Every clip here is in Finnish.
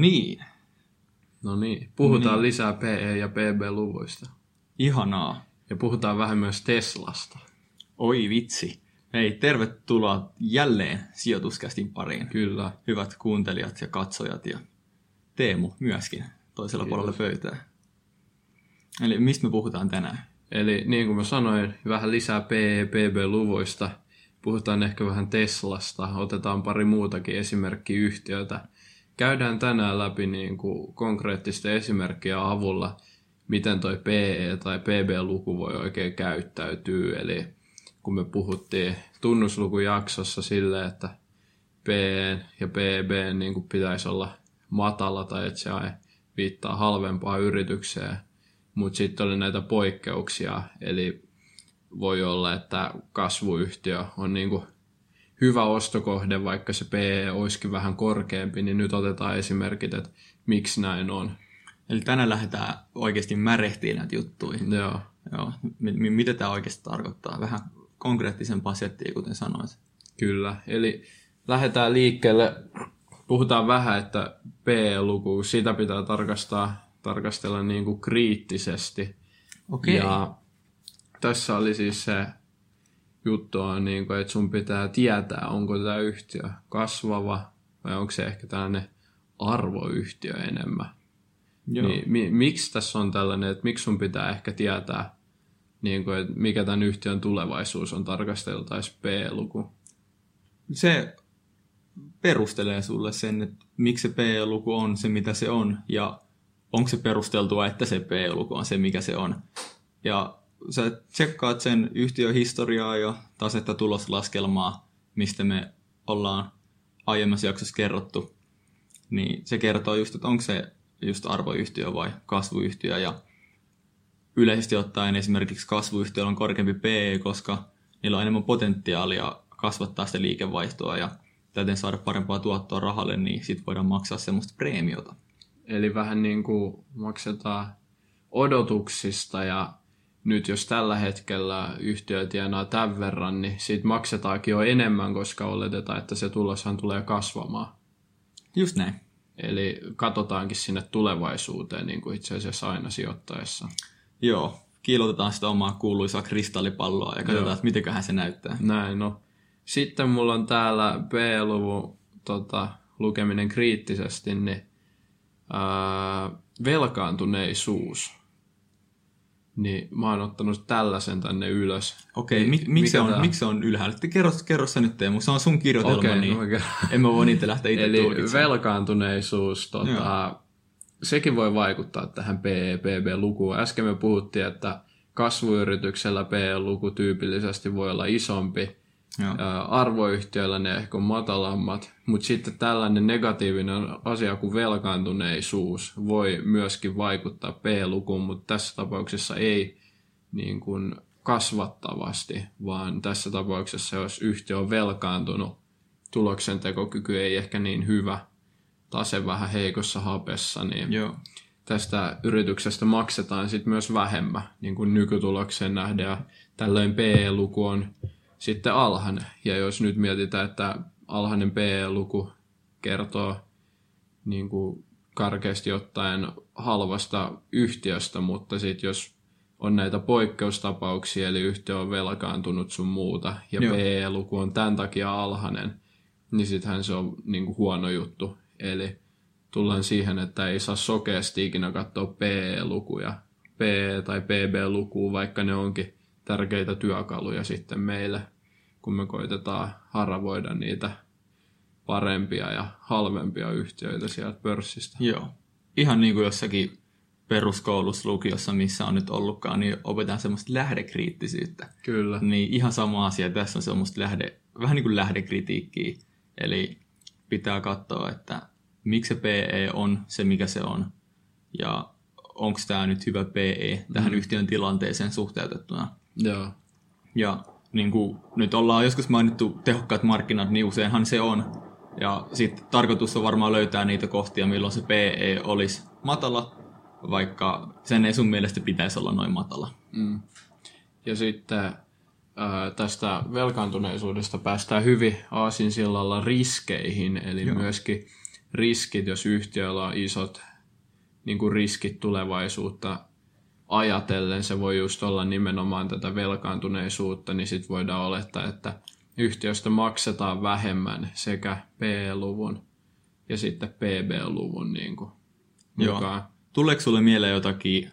niin, No niin, puhutaan niin. lisää PE- ja PB-luvuista. ihanaa. Ja puhutaan vähän myös Teslasta. Oi vitsi. Hei, tervetuloa jälleen sijoituskästin pariin. Kyllä. Hyvät kuuntelijat ja katsojat ja Teemu myöskin toisella Kiitos. puolella pöytää. Eli mistä me puhutaan tänään? Eli niin kuin mä sanoin, vähän lisää PE- ja PB-luvuista. Puhutaan ehkä vähän Teslasta, otetaan pari muutakin esimerkkiyhtiötä. Käydään tänään läpi niin kuin konkreettisten esimerkkiä avulla, miten toi PE tai PB-luku voi oikein käyttäytyä. Eli kun me puhuttiin tunnuslukujaksossa sille, että PE ja PB niin kuin pitäisi olla matala tai että se viittaa halvempaan yritykseen, mutta sitten oli näitä poikkeuksia, eli voi olla, että kasvuyhtiö on niin kuin hyvä ostokohde, vaikka se PE olisikin vähän korkeampi, niin nyt otetaan esimerkit, että miksi näin on. Eli tänään lähdetään oikeasti märehtiin näitä juttuja. Joo, Joo. M- m- mitä tämä oikeasti tarkoittaa? Vähän konkreettisempaa settiä, kuten sanoit. kyllä. Eli lähdetään liikkeelle. Puhutaan vähän, että PE-luku, sitä pitää tarkastaa, tarkastella niin kuin kriittisesti. Okei. Ja tässä oli siis se juttu on, niin kuin, että sun pitää tietää, onko tämä yhtiö kasvava vai onko se ehkä tällainen arvoyhtiö enemmän. Joo. Niin, mi, miksi tässä on tällainen, että miksi sun pitää ehkä tietää, niin kuin, että mikä tämän yhtiön tulevaisuus on tarkasteltaisiin P-luku. Se perustelee sulle sen, että miksi se P-luku on se, mitä se on, ja onko se perusteltua, että se P-luku on se, mikä se on. Ja sä tsekkaat sen yhtiön historiaa ja tasetta tuloslaskelmaa, mistä me ollaan aiemmassa jaksossa kerrottu, niin se kertoo just, että onko se just arvoyhtiö vai kasvuyhtiö, ja yleisesti ottaen esimerkiksi kasvuyhtiöllä on korkeampi PE, koska niillä on enemmän potentiaalia kasvattaa sitä liikevaihtoa ja täten saada parempaa tuottoa rahalle, niin sitten voidaan maksaa semmoista preemiota. Eli vähän niin kuin maksetaan odotuksista ja nyt jos tällä hetkellä yhtiö tienaa tämän verran, niin siitä maksetaankin jo enemmän, koska oletetaan, että se tuloshan tulee kasvamaan. Just näin. Eli katsotaankin sinne tulevaisuuteen niin kuin itse asiassa aina sijoittaessa. Joo, kiilotetaan sitä omaa kuuluisaa kristallipalloa ja katsotaan, Joo. että mitenköhän se näyttää. Näin, no. Sitten mulla on täällä B-luvun tota, lukeminen kriittisesti, niin ää, velkaantuneisuus. Niin mä oon ottanut tällaisen tänne ylös. Okei, Eli mik, miksi, se on, miksi se on ylhäällä? Kerro, kerro se nyt Teemu, se on sun kirjoitelma, Okei, niin no okei. en mä voi niitä lähteä itse Eli tulkitsemaan. velkaantuneisuus, tota, sekin voi vaikuttaa tähän PEPB-lukuun. Äsken me puhuttiin, että kasvuyrityksellä PE-luku tyypillisesti voi olla isompi, Joo. Arvoyhtiöillä ne ehkä on matalammat, mutta sitten tällainen negatiivinen asia kuin velkaantuneisuus voi myöskin vaikuttaa P-lukuun, mutta tässä tapauksessa ei niin kuin kasvattavasti, vaan tässä tapauksessa jos yhtiö on velkaantunut, tuloksentekokyky ei ehkä niin hyvä, tase vähän heikossa hapessa, niin Joo. tästä yrityksestä maksetaan sitten myös vähemmän niin kuin nykytulokseen nähden ja tällöin PE-luku on sitten alhainen. Ja jos nyt mietitään, että alhainen PE-luku kertoo niin kuin karkeasti ottaen halvasta yhtiöstä, mutta sitten jos on näitä poikkeustapauksia, eli yhtiö on velkaantunut sun muuta, ja Joo. PE-luku on tämän takia alhainen, niin sittenhän se on niin kuin huono juttu. Eli tullaan siihen, että ei saa sokeasti ikinä katsoa PE-lukuja, PE- tai PB-lukua, vaikka ne onkin tärkeitä työkaluja sitten meille, kun me koitetaan haravoida niitä parempia ja halvempia yhtiöitä sieltä pörssistä. Joo. Ihan niin kuin jossakin peruskoulussa, lukiossa, missä on nyt ollutkaan, niin opetetaan semmoista lähdekriittisyyttä. Kyllä. Niin ihan sama asia, tässä on semmoista lähde, vähän niin kuin lähdekritiikkiä. Eli pitää katsoa, että miksi se PE on se, mikä se on. Ja onko tämä nyt hyvä PE tähän mm. yhtiön tilanteeseen suhteutettuna. Joo. Ja niin kuin nyt ollaan joskus mainittu tehokkaat markkinat, niin useinhan se on. Ja sitten tarkoitus on varmaan löytää niitä kohtia, milloin se PE olisi matala, vaikka sen ei sun mielestä pitäisi olla noin matala. Mm. Ja sitten ää, tästä velkaantuneisuudesta päästään hyvin aasinsillalla riskeihin, eli Joo. myöskin riskit, jos yhtiöllä on isot niin kuin riskit tulevaisuutta ajatellen, se voi just olla nimenomaan tätä velkaantuneisuutta, niin sitten voidaan olettaa, että yhtiöstä maksetaan vähemmän sekä PE-luvun ja sitten PB-luvun niin kuin mukaan. Joo. Tuleeko sulle mieleen jotakin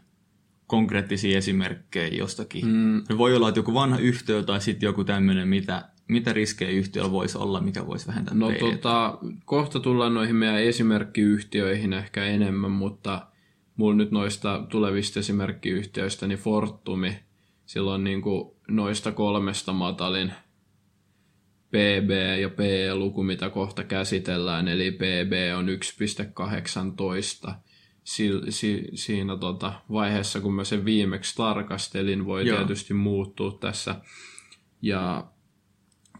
konkreettisia esimerkkejä jostakin? Mm. Voi olla, että joku vanha yhtiö tai sitten joku tämmöinen, mitä, mitä riskejä yhtiöllä voisi olla, mikä voisi vähentää No tota, kohta tullaan noihin meidän esimerkkiyhtiöihin ehkä enemmän, mutta mulla nyt noista tulevista esimerkkiyhtiöistä, niin Fortumi, silloin niin kuin noista kolmesta matalin PB ja PE-luku, mitä kohta käsitellään, eli PB on 1,18. Si, si, siinä tota vaiheessa, kun mä sen viimeksi tarkastelin, voi Joo. tietysti muuttua tässä. Ja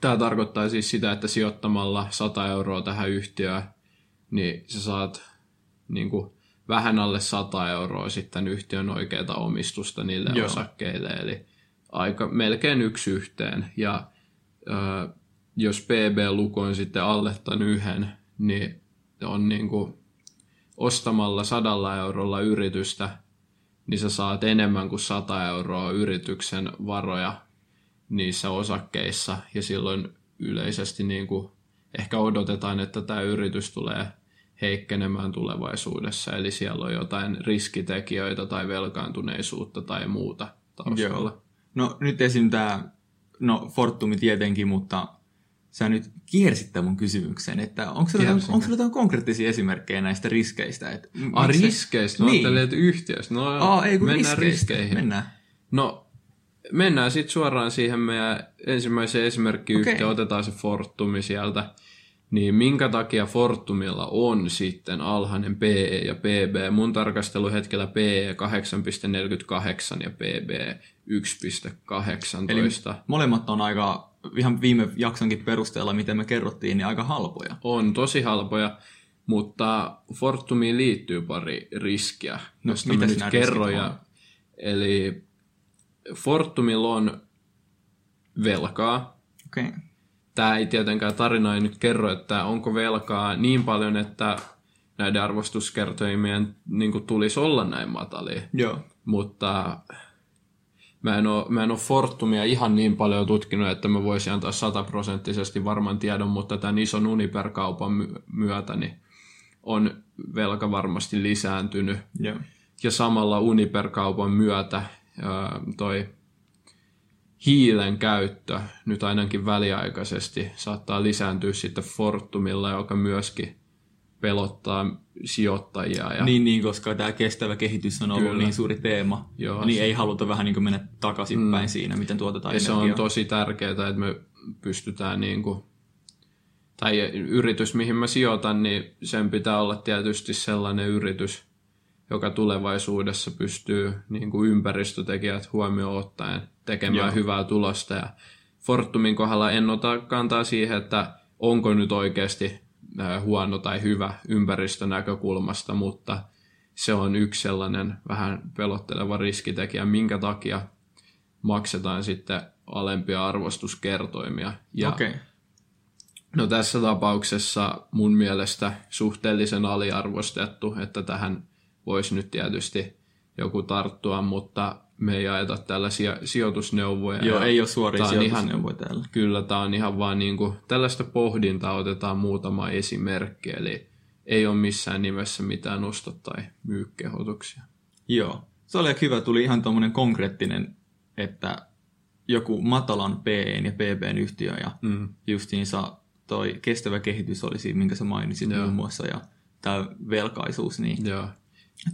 tämä tarkoittaa siis sitä, että sijoittamalla 100 euroa tähän yhtiöön, niin sä saat niin kuin, vähän alle 100 euroa sitten yhtiön oikeaa omistusta niille Joo. osakkeille, eli aika melkein yksi yhteen. Ja ö, jos PB-luku on sitten alle tämän yhden, niin on niin kuin ostamalla sadalla eurolla yritystä, niin sä saat enemmän kuin 100 euroa yrityksen varoja niissä osakkeissa, ja silloin yleisesti niin kuin ehkä odotetaan, että tämä yritys tulee heikkenemään tulevaisuudessa, eli siellä on jotain riskitekijöitä tai velkaantuneisuutta tai muuta taustalla. Joo. No nyt esim. tämä, no Fortumi tietenkin, mutta sä nyt kiersit tämän mun kysymyksen, että onko se jotain, onko jotain konkreettisia esimerkkejä näistä riskeistä? Että ah, riskeistä? No, niin. että yhtiöistä. No, Aa, ei kun mennään riskeihin. Mennään. No, mennään sitten suoraan siihen meidän ensimmäiseen esimerkkiyhtiöön. Okay. Otetaan se Fortumi sieltä. Niin minkä takia Fortumilla on sitten alhainen PE ja PB? Mun tarkasteluhetkellä PE 8,48 ja PB 1,18. Eli molemmat on aika, ihan viime jaksonkin perusteella, miten me kerrottiin, niin aika halpoja. On tosi halpoja, mutta Fortumiin liittyy pari riskiä, no, josta mä nyt kerron. Ja, eli Fortumilla on velkaa. Okay tämä ei tietenkään tarina ei nyt kerro, että onko velkaa niin paljon, että näiden arvostuskertoimien niin tulisi olla näin matalia. Joo. Mutta mä en, ole, mä en ole Fortumia ihan niin paljon tutkinut, että mä voisin antaa sataprosenttisesti varman tiedon, mutta tämän ison Uniper-kaupan myötä niin on velka varmasti lisääntynyt. Joo. Ja samalla Uniper-kaupan myötä toi hiilen käyttö nyt ainakin väliaikaisesti saattaa lisääntyä sitten Fortumilla, joka myöskin pelottaa sijoittajia. Ja... Niin, niin, koska tämä kestävä kehitys on ollut Kyllä. niin suuri teema, Joo, niin se... ei haluta vähän niin kuin mennä takaisinpäin mm. siinä, miten tuotetaan ja energiaa. se on tosi tärkeää, että me pystytään niin kuin, tai yritys, mihin mä sijoitan, niin sen pitää olla tietysti sellainen yritys, joka tulevaisuudessa pystyy niin kuin ympäristötekijät huomioon ottaen tekemään Joo. hyvää tulosta. Ja Fortumin kohdalla en ota kantaa siihen, että onko nyt oikeasti huono tai hyvä ympäristönäkökulmasta, mutta se on yksi sellainen vähän pelotteleva riskitekijä, minkä takia maksetaan sitten alempia arvostuskertoimia. Ja okay. No tässä tapauksessa mun mielestä suhteellisen aliarvostettu, että tähän voisi nyt tietysti joku tarttua, mutta me ei ajeta tällaisia sijoitusneuvoja. Joo, ei ole suoria sijoitusneuvoja ihan, täällä. Kyllä, tämä on ihan vaan niin kuin, tällaista pohdintaa otetaan muutama esimerkki, eli ei ole missään nimessä mitään osto- tai myykkehotuksia. Joo, se oli hyvä, tuli ihan tuommoinen konkreettinen, että joku matalan PE ja PBn yhtiö ja mm. justiinsa toi kestävä kehitys oli siinä, minkä sä mainitsit Joo. muun muassa, ja tämä velkaisuus, niin Joo.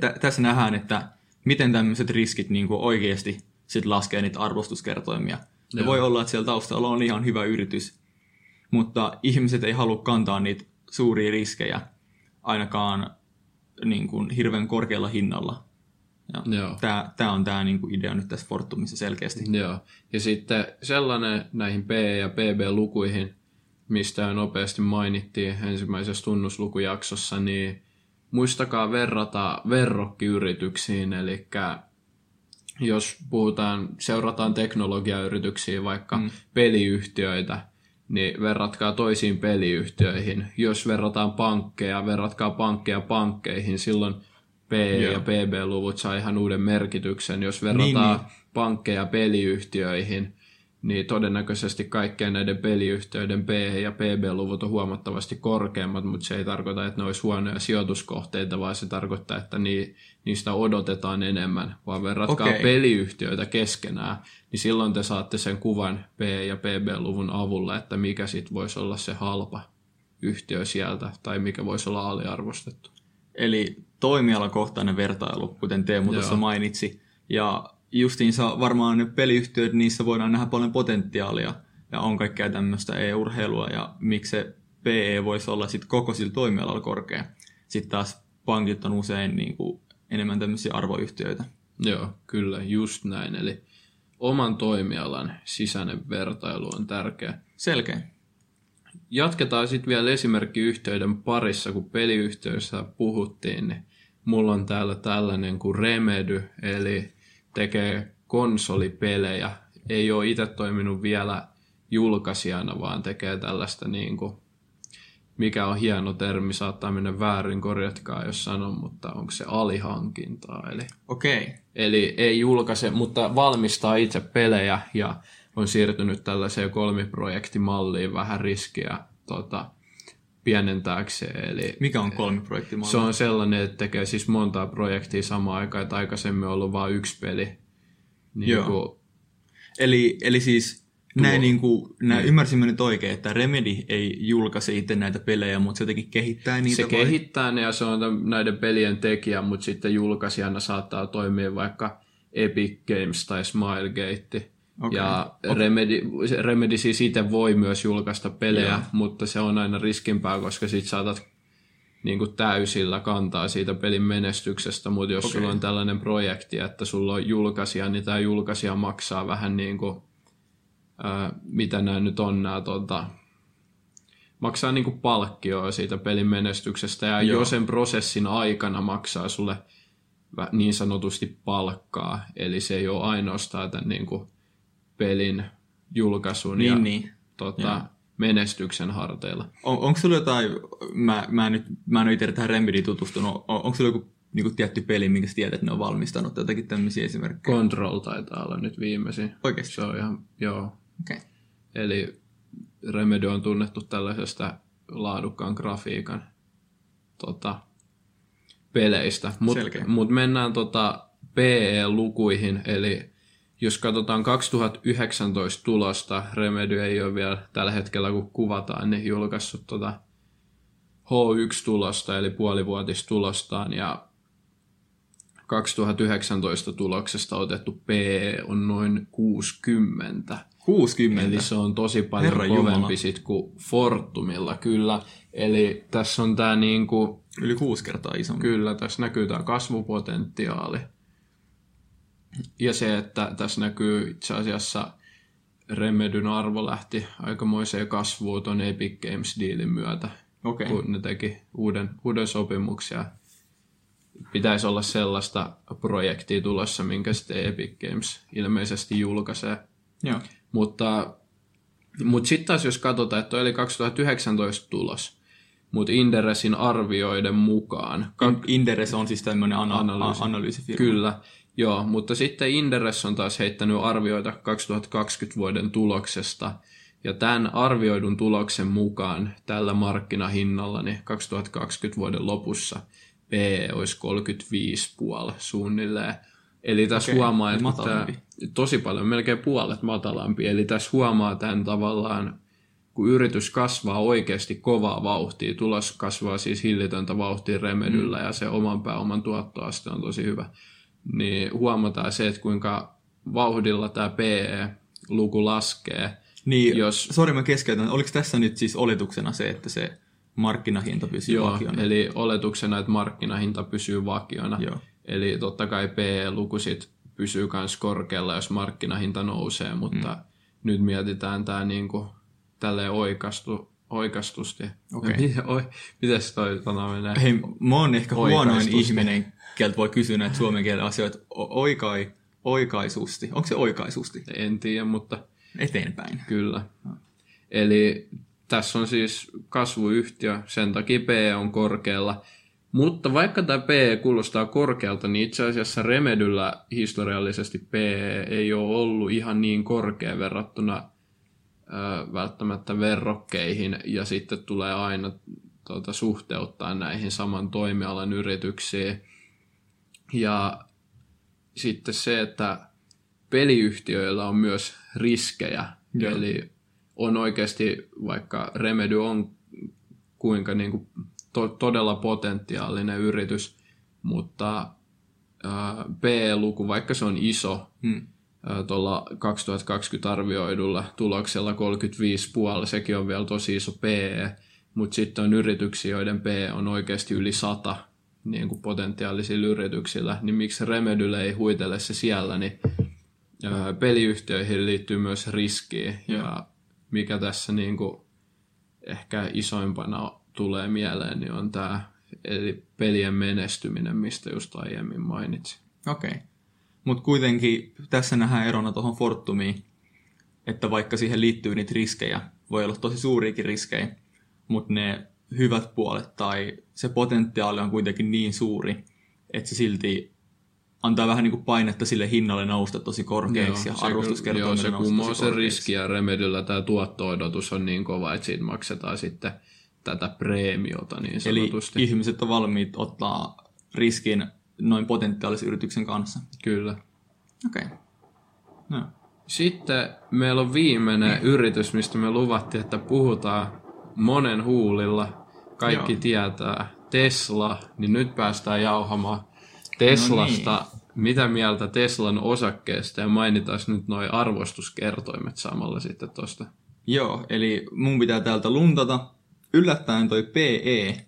T- tässä nähdään, että miten tämmöiset riskit niin kuin oikeasti sit laskee niitä arvostuskertoimia. Ja voi olla, että siellä taustalla on ihan hyvä yritys, mutta ihmiset ei halua kantaa niitä suuria riskejä ainakaan niin kuin hirveän korkealla hinnalla. Tämä, on tämä niin kuin idea nyt tässä Fortumissa selkeästi. Joo. Ja sitten sellainen näihin P- ja PB-lukuihin, mistä nopeasti mainittiin ensimmäisessä tunnuslukujaksossa, niin muistakaa verrata verrokkiyrityksiin, eli jos puhutaan, seurataan teknologiayrityksiä, vaikka mm. peliyhtiöitä, niin verratkaa toisiin peliyhtiöihin. Jos verrataan pankkeja, verratkaa pankkeja pankkeihin, silloin P- Joo. ja PB-luvut saa ihan uuden merkityksen. Jos verrataan Niin, pankkeja peliyhtiöihin, niin todennäköisesti kaikkien näiden peliyhtiöiden P- ja PB-luvut on huomattavasti korkeammat, mutta se ei tarkoita, että ne olisi huonoja sijoituskohteita, vaan se tarkoittaa, että ni, niistä odotetaan enemmän, vaan verratkaa Okei. peliyhtiöitä keskenään, niin silloin te saatte sen kuvan P- ja PB-luvun avulla, että mikä sitten voisi olla se halpa yhtiö sieltä, tai mikä voisi olla aliarvostettu. Eli toimialakohtainen vertailu, kuten Teemu tuossa mainitsi. Ja justiinsa varmaan ne peliyhtiöt, niissä voidaan nähdä paljon potentiaalia ja on kaikkea tämmöistä e-urheilua ja miksi se PE voisi olla sitten koko sillä toimialalla korkea. Sitten taas pankit on usein niin kuin enemmän tämmöisiä arvoyhtiöitä. Joo, kyllä, just näin. Eli oman toimialan sisäinen vertailu on tärkeä. Selkeä. Jatketaan sitten vielä esimerkkiyhtiöiden parissa, kun peliyhtiöissä puhuttiin, niin mulla on täällä tällainen kuin Remedy, eli tekee konsolipelejä. Ei ole itse toiminut vielä julkaisijana, vaan tekee tällaista niin kuin, mikä on hieno termi, saattaa mennä väärin, korjatkaa jos sanon, mutta onko se alihankintaa, eli Okei. Eli ei julkaise, mutta valmistaa itse pelejä ja on siirtynyt tällaiseen kolmiprojektimalliin vähän riskiä tota, pienentääkseen. Eli Mikä on kolmiprojektimalli? se on sellainen, että tekee siis montaa projektia samaan aikaan, että aikaisemmin on ollut vain yksi peli. Niin Joo. kuin, Eli, eli siis näin niin kuin, näin ymmärsimme nyt oikein, että Remedy ei julkaise itse näitä pelejä, mutta se jotenkin kehittää niitä se vai? kehittää ne ja se on näiden pelien tekijä, mutta sitten julkaisijana saattaa toimia vaikka Epic Games tai Smilegate. Okei. Ja Remedy, se Remedy siis itse voi myös julkaista pelejä, Joo. mutta se on aina riskimpää, koska sit saatat niin kuin täysillä kantaa siitä pelin menestyksestä, mutta jos Okei. sulla on tällainen projekti, että sulla on julkaisija, niin tämä julkaisija maksaa vähän niin kuin, ää, mitä nämä nyt on, nämä tota, maksaa niin kuin palkkioa siitä pelin menestyksestä, ja Joo. jo sen prosessin aikana maksaa sulle niin sanotusti palkkaa, eli se ei ole ainoastaan tämän niin kuin pelin julkaisun Niin, ja niin. tota, Joo. menestyksen harteilla. On, onko sulla jotain, mä, mä, nyt, mä en ole itse tähän Remedy tutustunut, on, onko sulla joku niin kuin tietty peli, minkä sä tiedät, että ne on valmistanut, jotakin tämmöisiä esimerkkejä? Control taitaa olla nyt viimeisin. Oikeasti? Se on ihan, joo. Okay. Eli Remedy on tunnettu tällaisesta laadukkaan grafiikan tota, peleistä. Mutta mut mennään tota PE-lukuihin, eli jos katsotaan 2019 tulosta, Remedy ei ole vielä tällä hetkellä kun kuvataan, niin julkaissut tota H1-tulosta, eli puolivuotistulostaan, ja 2019 tuloksesta otettu PE on noin 60. 60. Eli se on tosi paljon Herra kovempi Jumala. sit kuin Fortumilla, kyllä. Eli tässä on tämä niinku, Yli kuusi kertaa isompi. kyllä, tässä näkyy tämä kasvupotentiaali. Ja se, että tässä näkyy itse asiassa Remedyn arvo lähti aikamoiseen kasvuun tuon Epic Games-diilin myötä, Okei. kun ne teki uuden, uuden sopimuksia. Pitäisi olla sellaista projektia tulossa, minkä sitten Epic Games ilmeisesti julkaisee. Joo. Mutta, mutta sitten taas jos katsotaan, että oli 2019 tulos, mutta Inderesin arvioiden mukaan, ka- In- Inderes on siis tämmöinen ana- Analyysi. analyysifirma. kyllä, joo, mutta sitten Inderes on taas heittänyt arvioita 2020 vuoden tuloksesta, ja tämän arvioidun tuloksen mukaan tällä markkinahinnalla niin 2020 vuoden lopussa PE olisi 35,5 suunnilleen. Eli tässä Okei, huomaa, että tämä, tosi paljon, melkein puolet matalampi. Eli tässä huomaa tämän tavallaan, kun yritys kasvaa oikeasti kovaa vauhtia, tulos kasvaa siis hillitöntä vauhtia Remedyllä mm. ja se oman pääoman tuottoaste on tosi hyvä, niin huomataan se, että kuinka vauhdilla tämä PE-luku laskee. Niin, Jos- sori mä keskeytän. Oliko tässä nyt siis oletuksena se, että se markkinahinta pysyy Joo, vakiona? eli oletuksena, että markkinahinta pysyy vakiona. Joo. Eli totta kai PE-luku sit pysyy myös korkealla, jos markkinahinta nousee, mutta mm. nyt mietitään tämä niinku tälleen oikastu, oikastusti. Okei. Oi, mites toi sana menee? Hei, mä oon ehkä huonoin ihminen, keltä voi kysyä näitä suomen kielen asioita. Oikai, oikaisusti. Onko se oikaisusti? En tiedä, mutta Eteenpäin. kyllä. Eli tässä on siis kasvuyhtiö, sen takia P on korkealla. Mutta vaikka tämä P kuulostaa korkealta, niin itse asiassa Remedyllä historiallisesti P ei ole ollut ihan niin korkea verrattuna ö, välttämättä verrokkeihin, ja sitten tulee aina tuota, suhteuttaa näihin saman toimialan yrityksiin. Ja sitten se, että peliyhtiöillä on myös riskejä, Joo. eli on oikeasti, vaikka Remedy on kuinka niin kuin to, todella potentiaalinen yritys, mutta P-luku, vaikka se on iso, hmm. tuolla 2020 arvioidulla tuloksella 35,5, sekin on vielä tosi iso P, mutta sitten on yrityksiä, joiden P on oikeasti yli 100 niin kuin potentiaalisilla yrityksillä, niin miksi Remedylle ei huitele se siellä, niin peliyhtiöihin liittyy myös riskiä, ja mikä tässä niin kuin ehkä isoimpana tulee mieleen, niin on tämä eli pelien menestyminen, mistä just aiemmin mainitsin. Okei. Okay. Mutta kuitenkin tässä nähdään erona tuohon Fortumiin, että vaikka siihen liittyy niitä riskejä, voi olla tosi suuriakin riskejä, mutta ne hyvät puolet tai se potentiaali on kuitenkin niin suuri, että se silti antaa vähän niin kuin painetta sille hinnalle nousta tosi korkeaksi joo, ja arvostuskertoimelle Joo, se kummoo se riski ja Remedyllä tämä tuotto-odotus on niin kova, että siitä maksetaan sitten tätä preemiota niin sanotusti. Eli ihmiset on valmiit ottaa riskin noin potentiaalisen yrityksen kanssa. Kyllä. Okei. Okay. No. Sitten meillä on viimeinen mm. yritys, mistä me luvattiin, että puhutaan monen huulilla. Kaikki Joo. tietää. Tesla, niin nyt päästään jauhamaan Teslasta. No niin. Mitä mieltä Teslan osakkeesta ja mainitaan nyt noin arvostuskertoimet samalla sitten tuosta. Joo, eli mun pitää täältä luntata. Yllättäen toi PE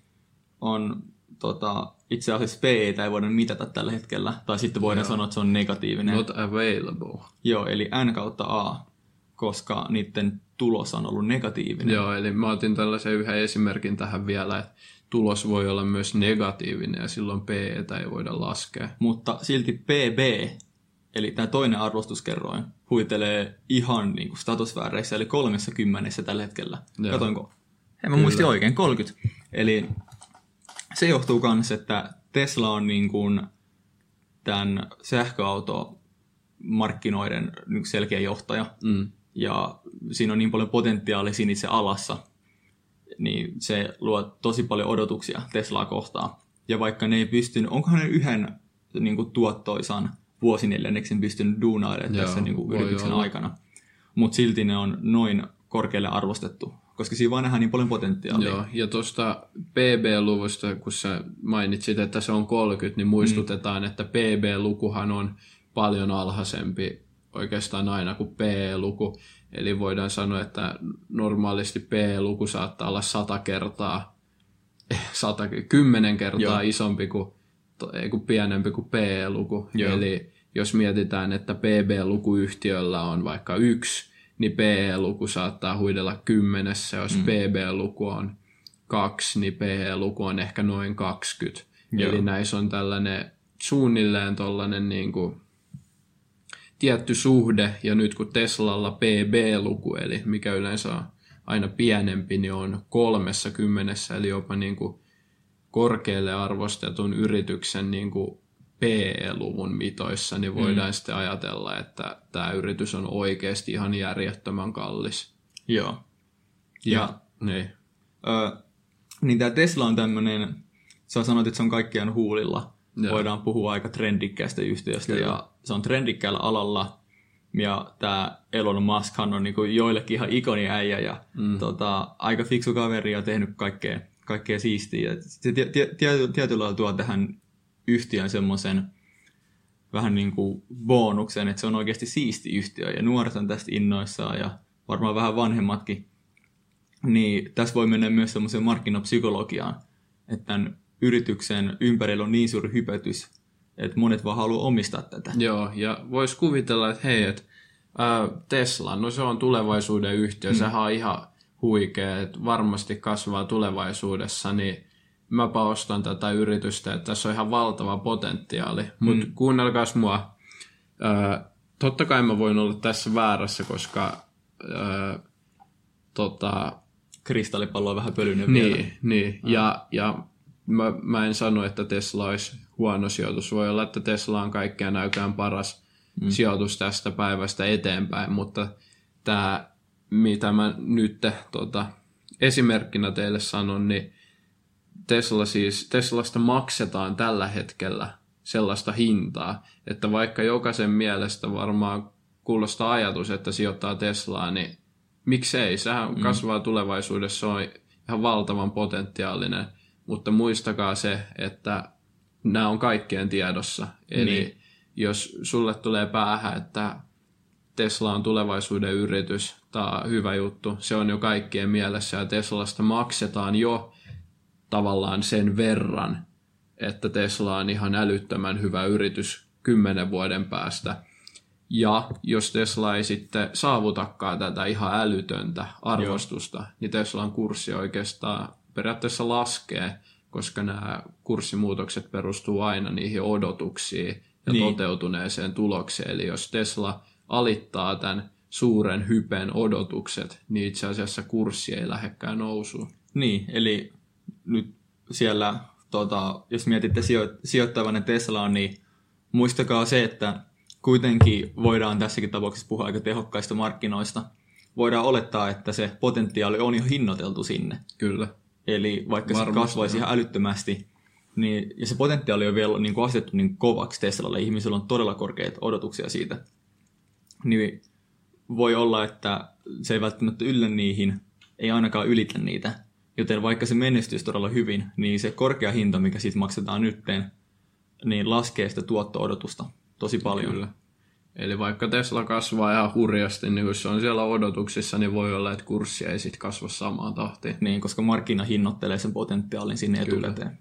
on tota, itse asiassa PE ei voida mitata tällä hetkellä, tai sitten voidaan Joo. sanoa, että se on negatiivinen. Not available. Joo, eli N kautta A, koska niiden tulos on ollut negatiivinen. Joo, eli mä otin tällaisen yhden esimerkin tähän vielä, että tulos voi olla myös negatiivinen ja silloin P ei voida laskea. Mutta silti PB, eli tämä toinen arvostuskerroin, huitelee ihan niin kuin statusvääreissä, eli 30 tällä hetkellä. Joo. Katoinko? En mä muisti oikein, 30. Eli se johtuu myös, että Tesla on niin kuin tämän sähköauto markkinoiden selkeä johtaja. Mm. Ja siinä on niin paljon potentiaalia siinä itse alassa, niin se luo tosi paljon odotuksia Teslaa kohtaan. Ja vaikka ne ei pystynyt, onkohan ne yhden niin kuin, tuottoisan vuosineljänneksen pystynyt duunailemaan tässä niin kuin, yrityksen olla. aikana. Mutta silti ne on noin korkealle arvostettu, koska siinä vaan nähdään niin paljon potentiaalia. Joo, ja tuosta PB-luvusta, kun sä mainitsit, että se on 30, niin muistutetaan, mm. että PB-lukuhan on paljon alhaisempi oikeastaan aina kuin P-luku. Eli voidaan sanoa, että normaalisti P-luku saattaa olla 100 kertaa, 100, 10 kertaa Joo. isompi kuin, ei kuin pienempi kuin P-luku. Joo. Eli jos mietitään, että PB-lukuyhtiöllä on vaikka yksi, niin PE-luku saattaa huidella kymmenessä. Jos mm. PB-luku on kaksi, niin PE-luku on ehkä noin 20. Joo. Eli näissä on tällainen suunnilleen tollainen niin kuin tietty suhde, ja nyt kun Teslalla PB-luku, eli mikä yleensä on aina pienempi, niin on kolmessa kymmenessä, eli jopa niin kuin korkealle arvostetun yrityksen niin kuin PE-luvun mitoissa, niin voidaan mm. sitten ajatella, että tämä yritys on oikeasti ihan järjettömän kallis. Joo. Ja, ja niin. Ö, niin tämä Tesla on tämmöinen, sä sanoit, että se on kaikkiaan huulilla. Joo. Voidaan puhua aika trendikkäästä yhtiöstä Kyllä. ja se on trendikkäällä alalla. Ja tämä Elon Musk on niinku joillekin ihan ikoni äijä ja mm. tota, aika fiksu kaveri ja tehnyt kaikkea, kaikkea siistiä. Se tietyllä lailla tuo tähän yhtiön semmoisen vähän niin kuin bonuksen, että se on oikeasti siisti yhtiö ja nuoret on tästä innoissaan ja varmaan vähän vanhemmatkin. Niin tässä voi mennä myös semmoiseen markkinapsykologiaan, että tämän yrityksen ympärillä on niin suuri hypetys, että monet vaan haluaa omistaa tätä. Joo, ja voisi kuvitella, että hei, että Tesla, no se on tulevaisuuden yhtiö, mm. sehän on ihan huikea, että varmasti kasvaa tulevaisuudessa, niin mäpä ostan tätä yritystä, että tässä on ihan valtava potentiaali. Mm. Mutta kuunnelkaas mua. Ö, totta kai mä voin olla tässä väärässä, koska ö, tota, Kristallipallo on vähän pölyinen vielä. niin, niin. ja, ja mä, mä en sano, että Tesla olisi huono sijoitus. Voi olla, että Tesla on kaikkein aikojen paras mm. sijoitus tästä päivästä eteenpäin, mutta tämä, mitä mä nyt tota, esimerkkinä teille sanon, niin Tesla siis, Teslasta maksetaan tällä hetkellä sellaista hintaa, että vaikka jokaisen mielestä varmaan kuulostaa ajatus, että sijoittaa Teslaa, niin miksei, sehän mm. kasvaa tulevaisuudessa, on ihan valtavan potentiaalinen, mutta muistakaa se, että nämä on kaikkien tiedossa. Eli niin. jos sulle tulee päähän, että Tesla on tulevaisuuden yritys tai hyvä juttu, se on jo kaikkien mielessä ja Teslasta maksetaan jo tavallaan sen verran, että Tesla on ihan älyttömän hyvä yritys kymmenen vuoden päästä – ja jos Tesla ei sitten saavutakaan tätä ihan älytöntä arvostusta, Joo. niin Teslan kurssi oikeastaan periaatteessa laskee, koska nämä kurssimuutokset perustuu aina niihin odotuksiin ja niin. toteutuneeseen tulokseen. Eli jos Tesla alittaa tämän suuren hypen odotukset, niin itse asiassa kurssi ei lähdekään nousuun. Niin, eli nyt siellä, tota, jos mietitte sijo- sijoittavanne Teslaan, niin muistakaa se, että kuitenkin voidaan tässäkin tapauksessa puhua aika tehokkaista markkinoista. Voidaan olettaa, että se potentiaali on jo hinnoiteltu sinne. Kyllä. Eli vaikka Varmasti, se kasvaisi ihan älyttömästi, niin, ja se potentiaali on vielä niin kuin asetettu niin kovaksi Teslalle, ihmisillä on todella korkeita odotuksia siitä, niin voi olla, että se ei välttämättä yllä niihin, ei ainakaan ylitä niitä. Joten vaikka se menestyisi todella hyvin, niin se korkea hinta, mikä siitä maksetaan nytten, niin laskee sitä tuotto-odotusta tosi paljon. Kyllä. Eli vaikka Tesla kasvaa ihan hurjasti, niin kun se on siellä odotuksissa, niin voi olla, että kurssi ei sitten kasva samaan tahtiin. Niin, koska markkina hinnoittelee sen potentiaalin sinne Kyllä. etukäteen.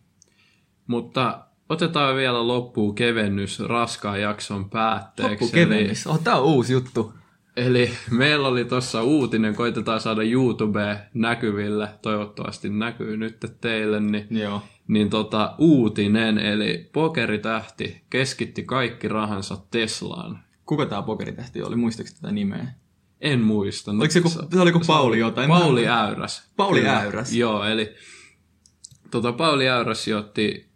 Mutta otetaan vielä loppuun kevennys raskaan jakson päätteeksi. Loppu kevennys. Eli... Oh, tämä on uusi juttu. Eli meillä oli tuossa uutinen, koitetaan saada YouTube näkyville, toivottavasti näkyy nyt teille, niin, Joo. niin tota, uutinen, eli pokeritähti keskitti kaikki rahansa Teslaan. Kuka tämä pokeritähti oli, muistatko tätä nimeä? En muista. Oliko se, se, se oli kuin Pauli jotain? Pauli Äyräs. Pauli Kyllä. Äyräs. Joo, eli tota, Pauli Äyräs sijoitti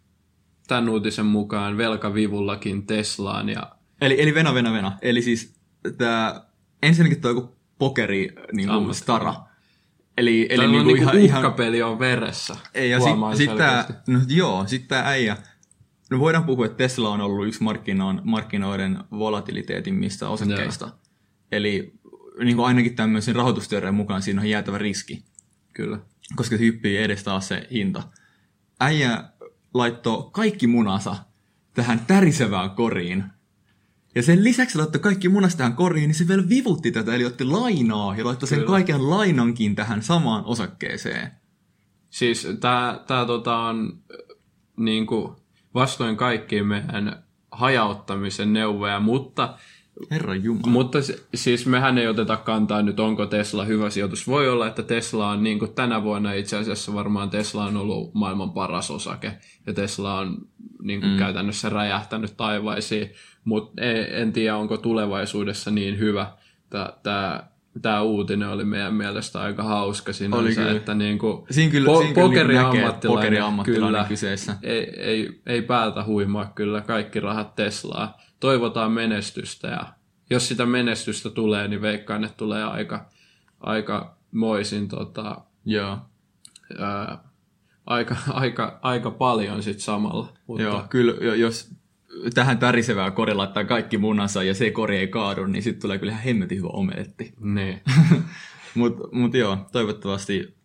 tämän uutisen mukaan velkavivullakin Teslaan. Ja... Eli, eli vena, vena, vena. Eli siis tämä ensinnäkin tuo joku pokeri niin kuin stara. Eli, eli niin kuin ihan, uhkapeli on veressä. Ei, ja sitten sit tää, no joo, sitten tämä äijä, no voidaan puhua, että Tesla on ollut yksi markkinoiden, markkinoiden volatiliteetin mistä osakkeista. Joo. Eli niin kuin ainakin tämmöisen rahoitusteorian mukaan siinä on jäätävä riski. Kyllä. Koska se hyppii edes taas se hinta. Äijä laittoi kaikki munansa tähän tärisevään koriin ja sen lisäksi laittoi kaikki munasta tähän koriin, niin se vielä vivutti tätä, eli otti lainaa ja laittoi sen Kyllä. kaiken lainankin tähän samaan osakkeeseen. Siis tämä tota on niin kuin vastoin kaikkiin meidän hajauttamisen neuvoja, mutta Herra Jumala. Mutta siis mehän ei oteta kantaa nyt, onko Tesla hyvä sijoitus. Voi olla, että Tesla on niin kuin tänä vuonna itse asiassa varmaan Tesla on ollut maailman paras osake. Ja Tesla on niin kuin mm. käytännössä räjähtänyt taivaisiin mutta en, en tiedä, onko tulevaisuudessa niin hyvä. Tämä tämä uutinen oli meidän mielestä aika hauska sinänsä, oli kyllä. että niin kuin siinä kyllä, po- siinä pokeriammattilainen, pokeriammattilainen kyllä, kyseessä. Ei, ei, ei päätä huimaa kyllä kaikki rahat Teslaa. Toivotaan menestystä ja jos sitä menestystä tulee, niin veikkaan, että tulee aika, aika moisin tota, Joo. Ää, aika, aika, aika paljon sitten samalla. Mutta... Joo, kyllä jos tähän tärisevään kori laittaa kaikki munansa ja se kori ei kaadu, niin sitten tulee kyllä ihan hemmetin hyvä omeletti. Niin. Mutta mut joo, toivottavasti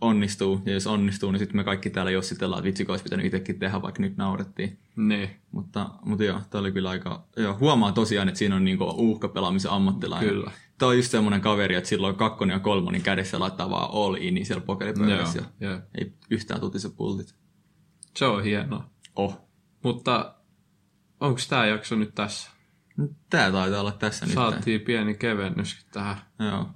onnistuu, ja jos onnistuu, niin sitten me kaikki täällä jossitellaan, että vitsi, olisi pitänyt itsekin tehdä, vaikka nyt naurettiin. Niin. Mutta, mutta joo, tämä oli kyllä aika, joo, huomaa tosiaan, että siinä on niinku uhkapelaamisen ammattilainen. Kyllä. Tämä on just semmoinen kaveri, että silloin kakkonen ja kolmonen kädessä laittaa vaan all in niin siellä pokeripöydässä. Joo, joo. Ei yhtään tutise pultit. Se on hienoa. Oh. Mutta Onko tämä jakso nyt tässä? Tämä taitaa olla tässä nyt. Saatiin pieni kevennys tähän Joo.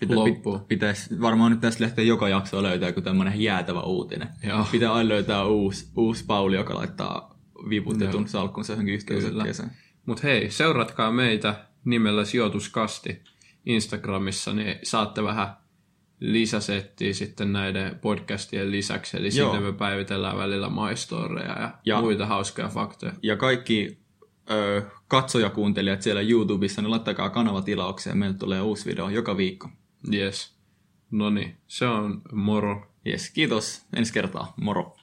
Pitä, loppuun. Pitäisi varmaan nyt tästä lähteä joka jakso löytää joku tämmöinen jäätävä uutinen. Joo. Pitää aina löytää uusi, uusi Pauli, joka laittaa viputetun salkkunsa johonkin yhteysokkeeseen. Mutta hei, seuratkaa meitä nimellä Sijoituskasti Instagramissa, niin saatte vähän lisäsettiä sitten näiden podcastien lisäksi, eli Joo. sinne me päivitellään välillä maistoreja ja, Ja- muita hauskoja faktoja. Ja kaikki ö, katsojakuuntelijat siellä YouTubessa, niin laittakaa kanava tilaukseen. Meille tulee uusi video joka viikko. Yes. No niin, se on moro. Yes, kiitos. Ensi kertaa. Moro.